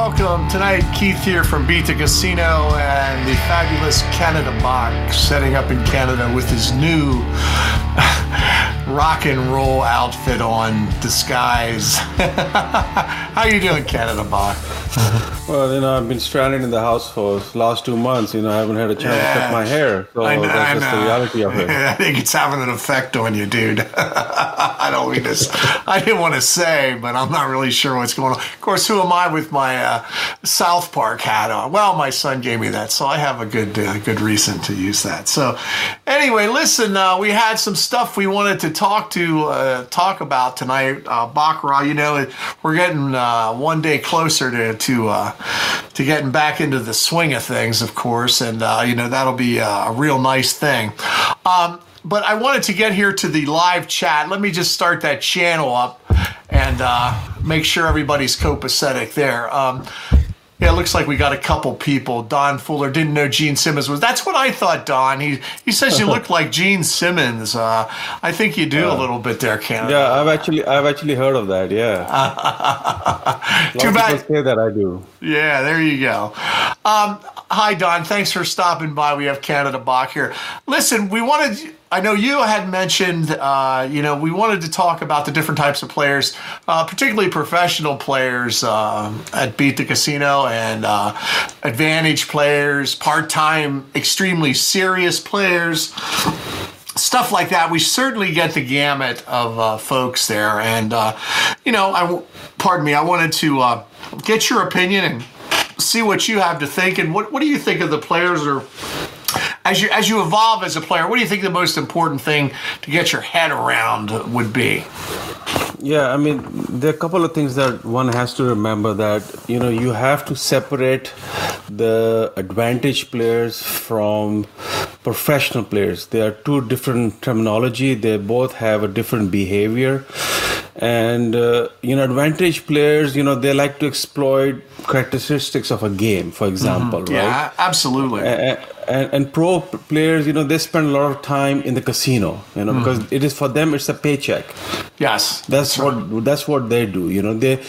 welcome. Tonight, Keith here from the Casino and the fabulous Canada Bach, setting up in Canada with his new rock and roll outfit on, disguise. How you doing, Canada Bach? Well, you know, I've been stranded in the house for the last two months. You know, I haven't had a chance yeah. to cut my hair. So I know, that's I just know. the reality of it. I think it's having an effect on you, dude. I don't mean to. I didn't want to say, but I'm not really sure what's going on. Of course, who am I with my uh, South Park hat on? Well, my son gave me that, so I have a good uh, good reason to use that. So, anyway, listen, uh, we had some stuff we wanted to talk to uh, talk about tonight. Uh, Baccarat, you know, we're getting uh, one day closer to to uh, to getting back into the swing of things, of course, and uh, you know that'll be a, a real nice thing. Um, but I wanted to get here to the live chat. Let me just start that channel up and uh, make sure everybody's copacetic there. Um, yeah, it looks like we got a couple people. Don Fuller didn't know Gene Simmons was. That's what I thought, Don. He he says you look like Gene Simmons. Uh, I think you do uh, a little bit there, Canada. Yeah, I've actually I've actually heard of that. Yeah. Too bad. Say that I do. Yeah, there you go. Um, hi, Don. Thanks for stopping by. We have Canada Bach here. Listen, we wanted I know you had mentioned, uh, you know, we wanted to talk about the different types of players, uh, particularly professional players uh, at Beat the Casino and uh, advantage players, part time, extremely serious players. Stuff like that. We certainly get the gamut of uh, folks there, and uh, you know, I pardon me. I wanted to get your opinion and see what you have to think, and what what do you think of the players or as you as you evolve as a player, what do you think the most important thing to get your head around would be? Yeah, I mean, there are a couple of things that one has to remember that you know you have to separate the advantage players from professional players. They are two different terminology. They both have a different behavior and uh, you know advantage players you know they like to exploit characteristics of a game for example mm-hmm. right? Yeah absolutely. And, and, and, pro players you know they spend a lot of time in the casino you know mm-hmm. because it is for them it's a paycheck. Yes. That's, what that's what they do you know. They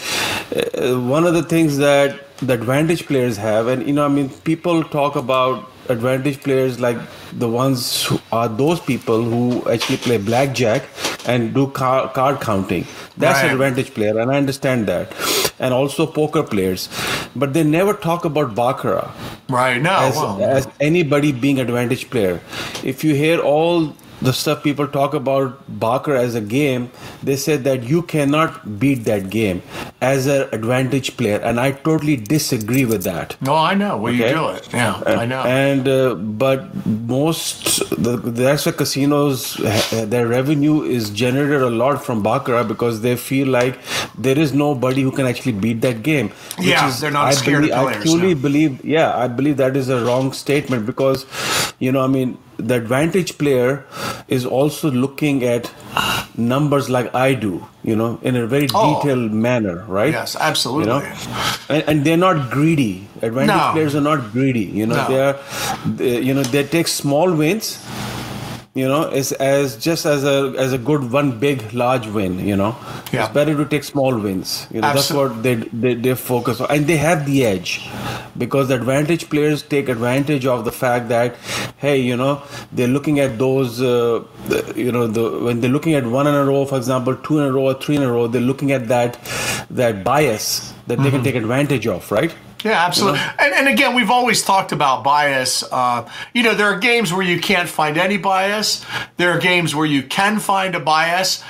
uh, one of the things that the advantage players have and you know i mean people talk about advantage players like the ones who are those people who actually play blackjack and do car, card counting. That's right. an advantage player, and I understand that. And also poker players, but they never talk about baccarat. Right. now, As, well. as anybody being advantage player, if you hear all the stuff people talk about Baccarat as a game, they said that you cannot beat that game as an advantage player, and I totally disagree with that. No, I know. Well, okay? you do it. Yeah, I know. And uh, but most the, the rest casinos, their revenue is generated a lot from Baccarat because they feel like there is nobody who can actually beat that game. Yeah, is, they're not I scared believe, players, I truly no. believe. Yeah, I believe that is a wrong statement because, you know, I mean the advantage player is also looking at numbers like I do, you know, in a very oh. detailed manner, right? Yes, absolutely. You know? and, and they're not greedy. Advantage no. players are not greedy. You know, no. they're, they, you know, they take small wins you know is as just as a as a good one big large win you know yeah. it's better to take small wins you know Absolutely. that's what they, they they focus on and they have the edge because the advantage players take advantage of the fact that hey you know they're looking at those uh, the, you know the when they're looking at one in a row for example two in a row or three in a row they're looking at that that bias that mm-hmm. they can mm-hmm. take advantage of right yeah, absolutely. You know? and, and again, we've always talked about bias. Uh, you know, there are games where you can't find any bias. There are games where you can find a bias.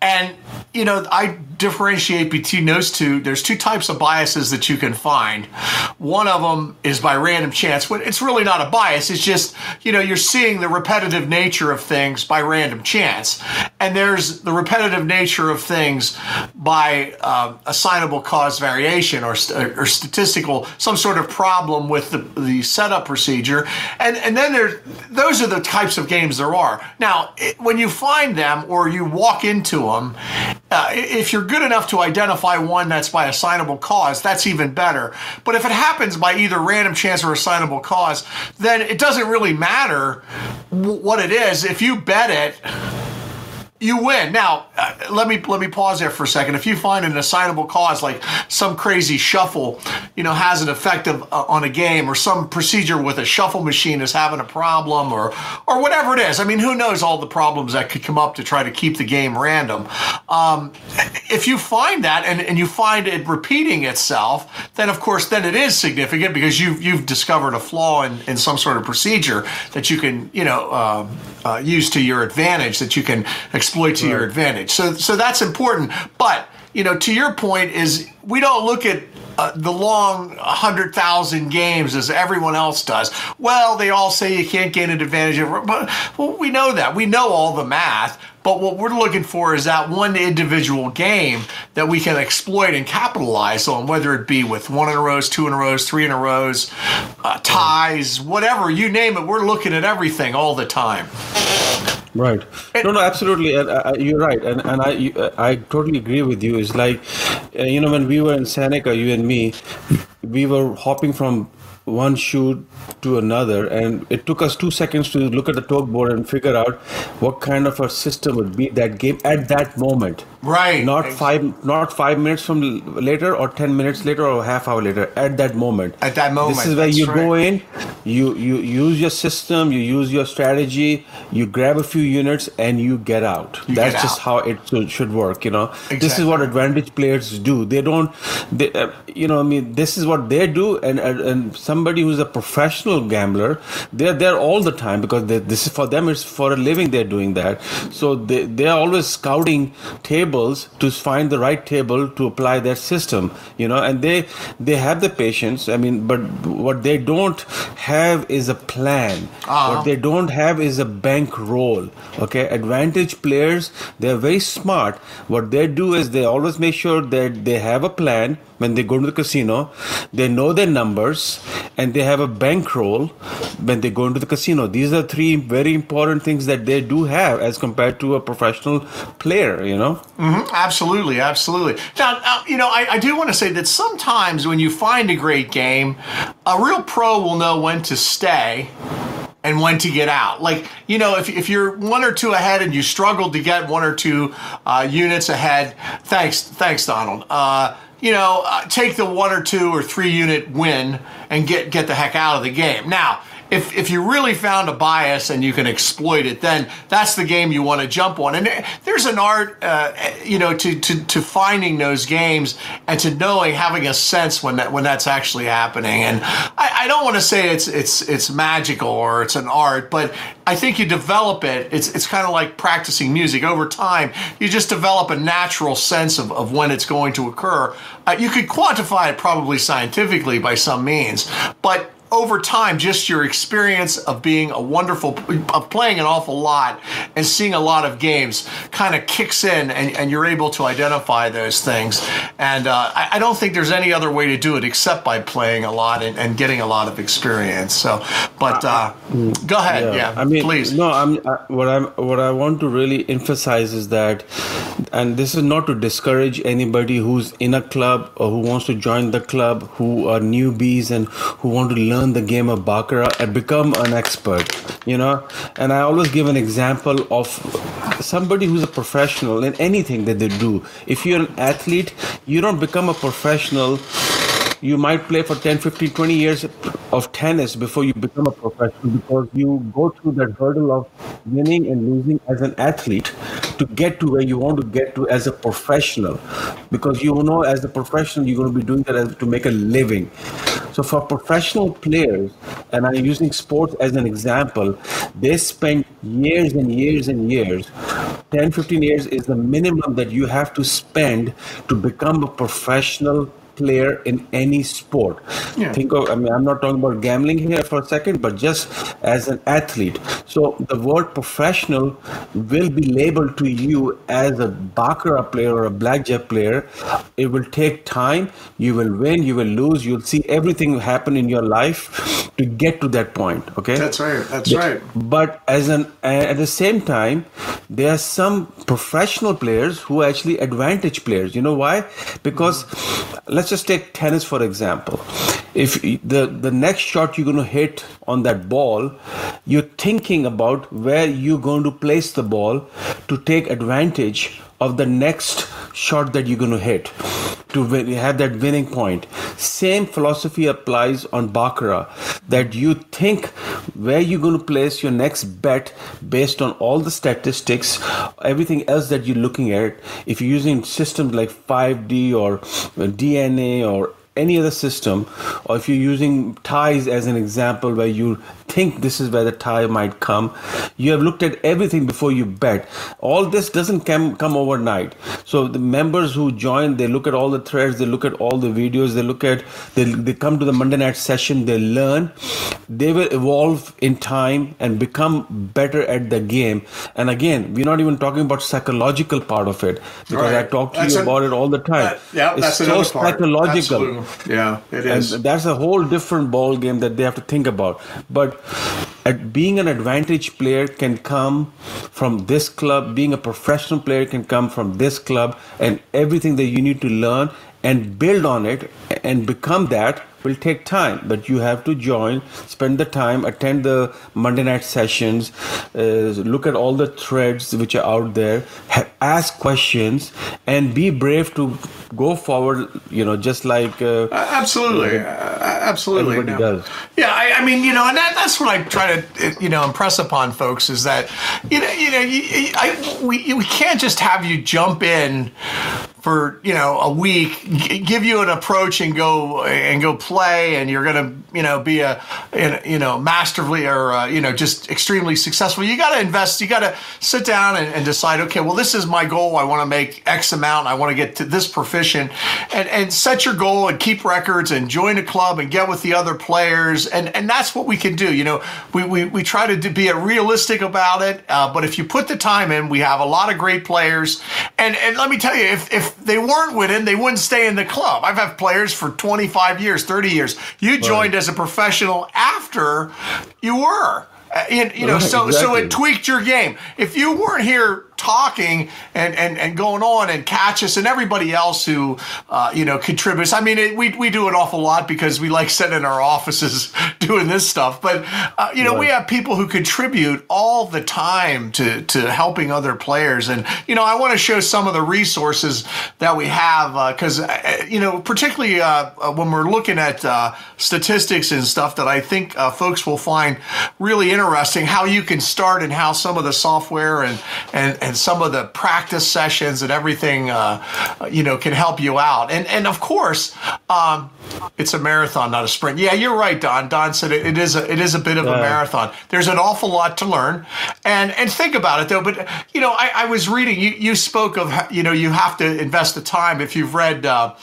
And, you know, I differentiate between those two. There's two types of biases that you can find. One of them is by random chance. It's really not a bias. It's just, you know, you're seeing the repetitive nature of things by random chance. And there's the repetitive nature of things by uh, assignable cause variation or, or statistical, some sort of problem with the, the setup procedure. And, and then there, those are the types of games there are. Now, it, when you find them or you walk into them. Uh, if you're good enough to identify one that's by assignable cause, that's even better. But if it happens by either random chance or assignable cause, then it doesn't really matter what it is. If you bet it, you win. Now, uh, let me let me pause there for a second. If you find an assignable cause, like some crazy shuffle, you know, has an effect of, uh, on a game, or some procedure with a shuffle machine is having a problem, or or whatever it is. I mean, who knows all the problems that could come up to try to keep the game random. Um, if you find that and, and you find it repeating itself, then of course then it is significant because you've you've discovered a flaw in, in some sort of procedure that you can you know uh, uh, use to your advantage that you can exploit to right. your advantage. So so that's important. But you know, to your point, is we don't look at uh, the long 100,000 games as everyone else does. Well, they all say you can't gain an advantage over, but well, we know that. We know all the math. But what we're looking for is that one individual game that we can exploit and capitalize on, whether it be with one in a rows, two in a rows, three in a rows, uh, ties, whatever you name it. We're looking at everything all the time. Right. no, no, absolutely. And, uh, you're right. And and I you, uh, I totally agree with you. It's like, uh, you know, when we were in Seneca, you and me, we were hopping from one shoot to another and it took us two seconds to look at the talk board and figure out what kind of a system would be that game at that moment right not five not five minutes from later or 10 minutes later or half hour later at that moment at that moment this is where you right. go in you you use your system you use your strategy you grab a few units and you get out you that's get just out. how it should work you know exactly. this is what advantage players do they don't they, uh, you know i mean this is what they do and and somebody who's a professional gambler they're there all the time because they, this is for them it's for a living they're doing that so they, they're always scouting tables tables to find the right table to apply their system you know and they they have the patience i mean but what they don't have is a plan. Uh-huh. what they don't have is a bank roll okay? Advantage players they're very smart. What they do is they always make sure that they have a plan when they go to the casino, they know their numbers and they have a bankroll when they go into the casino. These are three very important things that they do have as compared to a professional player, you know? Mm-hmm. Absolutely, absolutely. Now, uh, you know, I, I do want to say that sometimes when you find a great game, a real pro will know when to stay and when to get out. Like, you know, if, if you're one or two ahead and you struggled to get one or two uh, units ahead, thanks, thanks, Donald. Uh, you know, uh, take the one or two or three unit win and get get the heck out of the game. Now, if if you really found a bias and you can exploit it, then that's the game you want to jump on. And there's an art, uh, you know, to, to to finding those games and to knowing, having a sense when that when that's actually happening. And I, I don't want to say it's it's it's magical or it's an art, but I think you develop it. It's it's kind of like practicing music over time. You just develop a natural sense of, of when it's going to occur. Uh, you could quantify it probably scientifically by some means, but over time, just your experience of being a wonderful, of playing an awful lot and seeing a lot of games kind of kicks in and, and you're able to identify those things. And uh, I, I, don't think there's any other way to do it except by playing a lot and, and getting a lot of experience. So, but uh, go ahead. Yeah. yeah. I mean, please. No, I'm, what I'm, what I want to really emphasize is that, and this is not to discourage anybody who's in a club or who wants to join the club, who are newbies and who want to learn learn the game of baccarat and become an expert you know? And i always give an example of somebody who's a professional in anything that they do. If you're an athlete you don't become a professional. You might play for 10 15 20 years of tennis before you become a professional because you go through that hurdle of winning and losing as an athlete to get to where you want to get to as a professional. Because you know as a professional you're going to be doing that as, to make a living. So for professional players and i'm using sports as an example they spend years and years and years 10 15 years is the minimum that you have to spend to become a professional player in any sport. Yeah. Think of, I mean, I'm not talking about gambling here for a second, but just as an athlete. So the word professional will be labeled to you as a baccarat player or a blackjack player. It will take time. You will win, you will lose, you'll see everything happen in your life to get to that point. Okay. That's right. That's right. But as an at the same time, there are some professional players who are actually advantage players. You know why? Because let's let's just take tennis for example if the the next shot you're going to hit on that ball, you're thinking about where you're going to place the ball to take advantage of the next shot that you're going to hit to have that winning point. Same philosophy applies on Baccarat that you think where you're going to place your next bet based on all the statistics, everything else that you're looking at. If you're using systems like 5D or DNA or any other system, or if you're using ties as an example where you think this is where the tie might come, you have looked at everything before you bet. All this doesn't come, come overnight. So the members who join, they look at all the threads, they look at all the videos, they look at, they, they come to the Monday night session, they learn, they will evolve in time and become better at the game. And again, we're not even talking about psychological part of it because right. I talk to that's you about it all the time. Yeah, it's so psychological. Absolutely. Yeah, it is. And that's a whole different ball game that they have to think about. But at being an advantage player can come from this club. Being a professional player can come from this club, and everything that you need to learn and build on it and become that will take time but you have to join spend the time attend the monday night sessions uh, look at all the threads which are out there ask questions and be brave to go forward you know just like uh, absolutely. uh, absolutely. everybody no. does. Yeah I, I, mean you know and that, that's what i try to you know impress upon folks is that you know you know you, I, we, we can't just have you jump in for you know a week, give you an approach and go and go play, and you're gonna you know be a you know masterfully or uh, you know just extremely successful. You got to invest. You got to sit down and, and, decide. Okay, well this is my goal. I want to make X amount. I want to get to this proficient, and and set your goal and keep records and join a club and get with the other players, and and that's what we can do. You know, we we, we try to be realistic about it, uh, but if you put the time in, we have a lot of great players, and and let me tell you, if if they weren't winning, they wouldn't stay in the club. I've had players for 25 years, 30 years. You joined right. as a professional after you were. Uh, you, you know, so exactly. so it tweaked your game. If you weren't here talking and, and, and going on and Catchus and everybody else who, uh, you know, contributes. I mean, it, we, we do an awful lot because we like sitting in our offices doing this stuff. But, uh, you know, we have people who contribute all the time to, to helping other players. And, you know, I want to show some of the resources that we have because, uh, uh, you know, particularly uh, when we're looking at statistics and stuff that I think folks will find really interesting how you can start and how some of the software and, and, and some of the practice sessions and everything, uh, you know, can help you out. And and of course, um, it's a marathon, not a sprint. Yeah, you're right, Don. Don said it, it is a it is a bit of a marathon. There's an awful lot to learn, and and think about it though. But you know, I, I was reading. You you spoke of you know you have to invest the time. If you've read uh,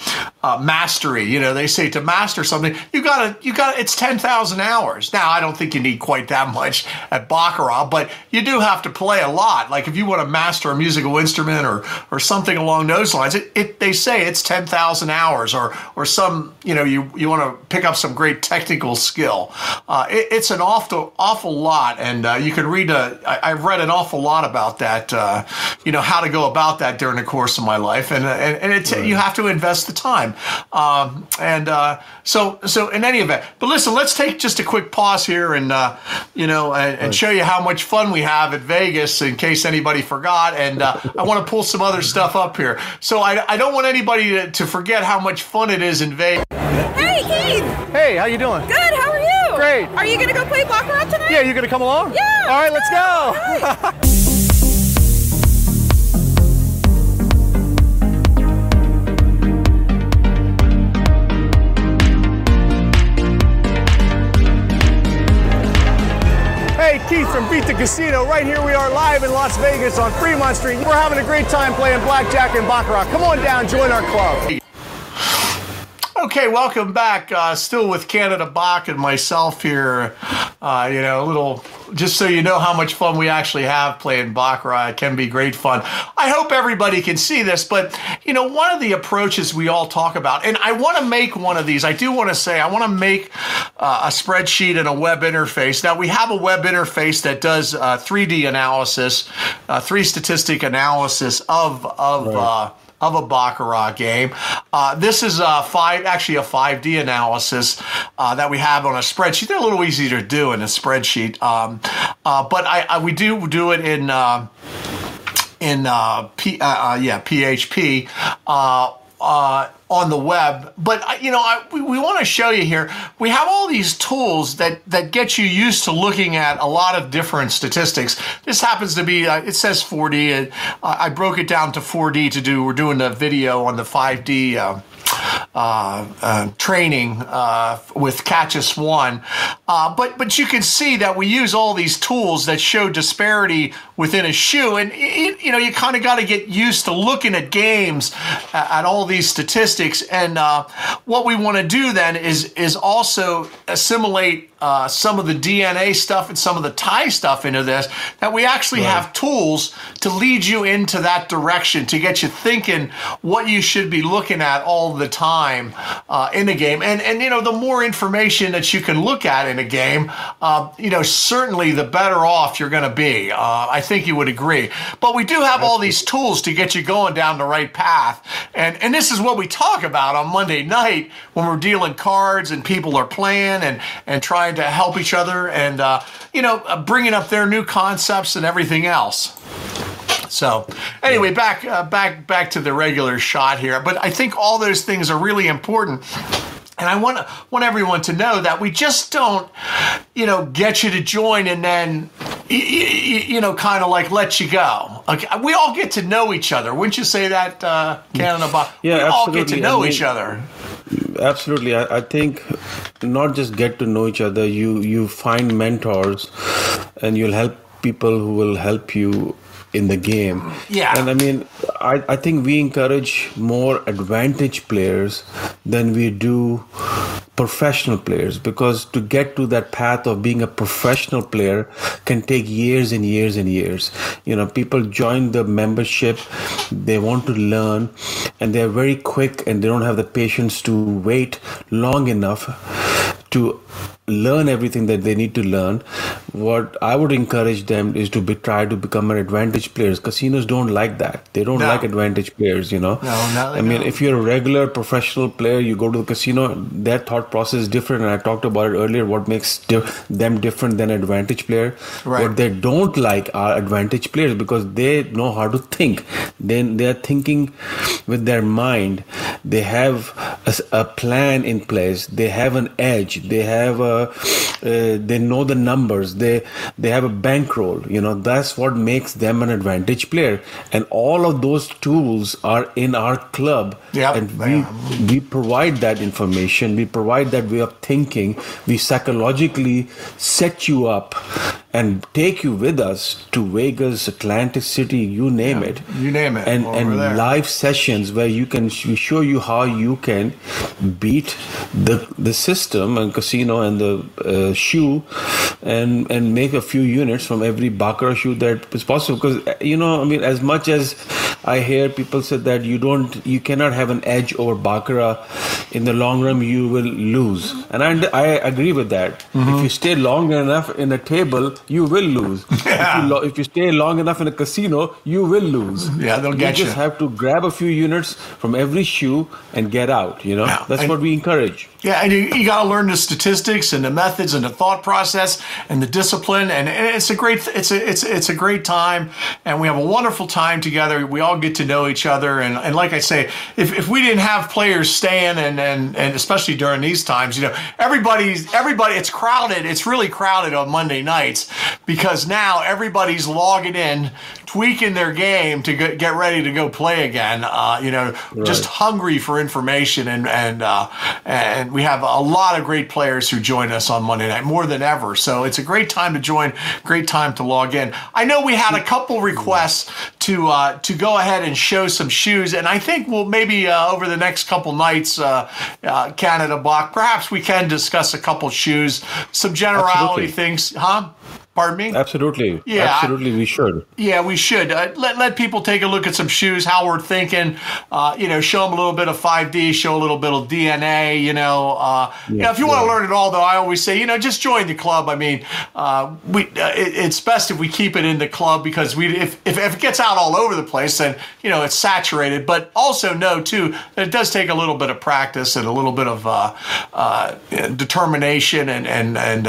uh, Mastery, you know they say to master something, you gotta you gotta. it's ten thousand hours. Now I don't think you need quite that much at Baccarat, but you do have to play a lot. Like if you want to master a musical instrument or or something along those lines. It, it they say it's ten thousand hours or or some you know you you want to pick up some great technical skill. Uh, it, it's an awful awful lot, and uh, you can read a. I, I've read an awful lot about that. Uh, you know how to go about that during the course of my life, and and, and it's right. you have to invest the time. Um, and uh, so so in any event, but listen, let's take just a quick pause here and uh, you know and, and show you how much fun we have at Vegas in case anybody forgot forgot, and uh, I want to pull some other stuff up here. So I, I don't want anybody to, to forget how much fun it is in Vegas. Hey, Keith. Hey, how you doing? Good. How are you? Great. Are you gonna go play baccarat tonight? Yeah, you gonna come along? Yeah. All right, let's go. Right. Keith from Beat the Casino. Right here we are live in Las Vegas on Fremont Street. We're having a great time playing blackjack and baccarat. Come on down, join our club. Okay, welcome back. Uh, still with Canada Bach and myself here. Uh, you know, a little just so you know how much fun we actually have playing Baccarat. It can be great fun. I hope everybody can see this, but you know, one of the approaches we all talk about, and I want to make one of these. I do want to say I want to make uh, a spreadsheet and a web interface. Now we have a web interface that does uh, 3D analysis, uh, three statistic analysis of of. Right uh, of a baccarat game. Uh, this is a five, actually a 5D analysis uh, that we have on a spreadsheet. They're a little easy to do in a spreadsheet, um, uh, but I, I, we do do it in uh, in uh, P, uh, uh, yeah PHP. Uh, on the web. But you know, I, we, we want to show you here. We have all these tools that that get you used to looking at a lot of different statistics. This happens to be. Uh, it says 4D. Uh, I broke it down to 4D to do. We're doing the video on the 5D uh, uh, training uh, with Catchus One, uh, but but you can see that we use all these tools that show disparity within a shoe, and it, you know you kind of got to get used to looking at games at all these statistics, and uh, what we want to do then is is also assimilate uh, some of the DNA stuff and some of the tie stuff into this, that we actually right. have tools to lead you into that direction to get you thinking what you should be looking at all the time uh, in a game. And and you know, the more information that you can look at in a game, uh, you know, certainly the better off you're going to be. Uh, I think you would agree. But we do have all these tools to get you going down the right path. And and this is what we talk about on Monday night when we're dealing cards and people are playing and and trying to help each other and, uh, you know, uh, bringing up their new concepts and everything else. So, anyway, back uh, back back to the regular shot here. But I think all those things are really important. And I want want everyone to know that we just don't, you know, get you to join and then, you, you know, kind of like let you go. Okay, we all get to know each other. Wouldn't you say that, uh, Canada? Yeah, we absolutely. all get to know I mean, each other absolutely I, I, think not just get to know each other you you find mentors and you'll help people who will help you in the game. Yeah. And i mean i, I think we encourage more advantage players than we do professional players because to get to that path of being a professional player can take years and years and years. You know people join the membership they want to learn and they're very quick and they don't have the patience to wait long enough to learn everything that they need to learn what i would encourage them is to be try to become an advantage players. Casinos don't like that. They don't no. like advantage players you know? No, no i mean if you're a regular professional player you go to the casino their thought process is different and i talked about it earlier what makes them different than advantage player. Right. what they don't like are advantage players because they know how to think. Then they're thinking with their mind. They have a, a plan in place. They have an edge. They have a uh, they know the numbers. They they have a bankroll you know. That's what makes them an advantage player. And all of those tools are in our club. Yeah and we we provide that information. We provide that way of thinking. We psychologically set you up and take you with us to Vegas, Atlantic City, you name yeah, it. You name it. And and there. live sessions where you can we show you how you can beat the the system and casino and the uh, shoe, and and make a few units from every baccarat shoe that is possible. Because you know, I mean, as much as I hear people say that you don't, you cannot have an edge over baccarat in the long run, you will lose, and I I agree with that. Mm-hmm. If you stay long enough in a table you will lose. Yeah. If, you lo- if, you stay long enough in a casino, you will lose. Yeah, they'll get you. You just have to grab a few units from every shoe and get out. You know, yeah. that's and, what we encourage. Yeah, and you, you got to learn the statistics and the methods and the thought process and the discipline, and it's a great it's a it's it's a great time, and we have a wonderful time together. We all get to know each other, and, and like I say, if, if we didn't have players staying, and, and and especially during these times, you know, everybody's everybody it's crowded. It's really crowded on Monday nights because now everybody's logging in tweaking their game to get ready to go play again. Uh, you know, right. just hungry for information, and and uh, and we have a lot of great players who join us on Monday night more than ever. So it's a great time to join, great time to log in. I know we had a couple requests to uh, to go ahead and show some shoes, and I think we'll maybe uh, over the next couple nights, uh, uh, Canada Bach, perhaps we can discuss a couple shoes, some generality Absolutely. things, huh? Pardon me? Absolutely. Yeah. Absolutely, we should. Yeah, we should. Uh, let, let people take a look at some shoes, how we're thinking. Uh, you know, show them a little bit of 5D, show a little bit of DNA, you know. Uh, yeah, you know, if you yeah. want to learn it all, though, I always say, you know, just join the club. I mean, uh, we it, it's best if we keep it in the club because we if, if, if, it gets out all over the place, then, you know, it's saturated. But also know, too, that it does take a little bit of practice and a little bit of uh, uh, determination and, and, and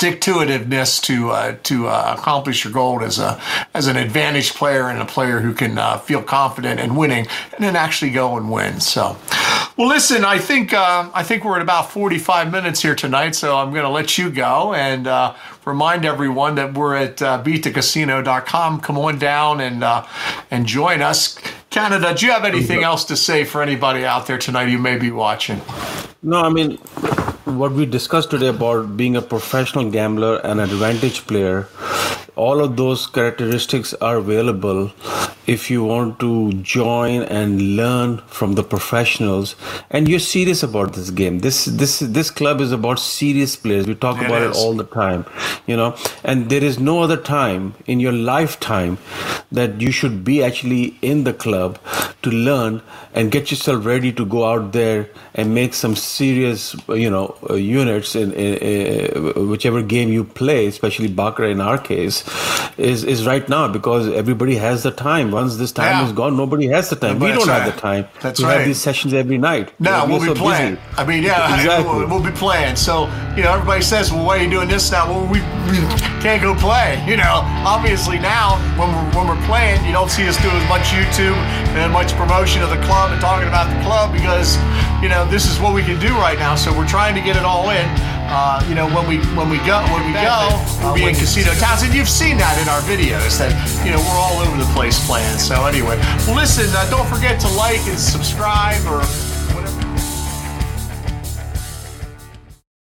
stick to itiveness to uh, to uh, accomplish your goal as a as an advantage player and a player who can uh, feel confident in winning and then actually go and win. So, well, listen, I think uh, I think we're at about 45 minutes here tonight, so I'm going to let you go and uh, remind everyone that we're at uh, beatthecasino.com. Come on down and uh, and join us. Canada, do you have anything else to say for anybody out there tonight who may be watching? No, I mean what we discussed today about being a professional gambler and advantage player all of those characteristics are available if you want to join and learn from the professionals and you're serious about this game this this this club is about serious players we talk it about is. it all the time you know and there is no other time in your lifetime that you should be actually in the club to learn and get yourself ready to go out there and make some serious you know uh, units in, in, in, whichever game you play especially baccarat in our case is is right now because everybody has the time. Once this time yeah. is gone, nobody has the time. we don't right. have the time. That's we right. have these sessions every night. No, we'll be so playing. Busy. I mean, yeah, exactly. we'll, we'll, be playing. So you know, everybody says, "Well, why are you doing this now?" Well, we, we can't go play. You know, obviously now when we're when we're playing, you don't see us do as much YouTube and much promotion of the club and talking about the club because you know this is what we can do right now. So we're trying to get it all in. Uh, you know, when we when we go when we go, we'll be in casino towns, and you've seen that in our videos that you know we're all over the place playing. So anyway, listen, uh, don't forget to like and subscribe or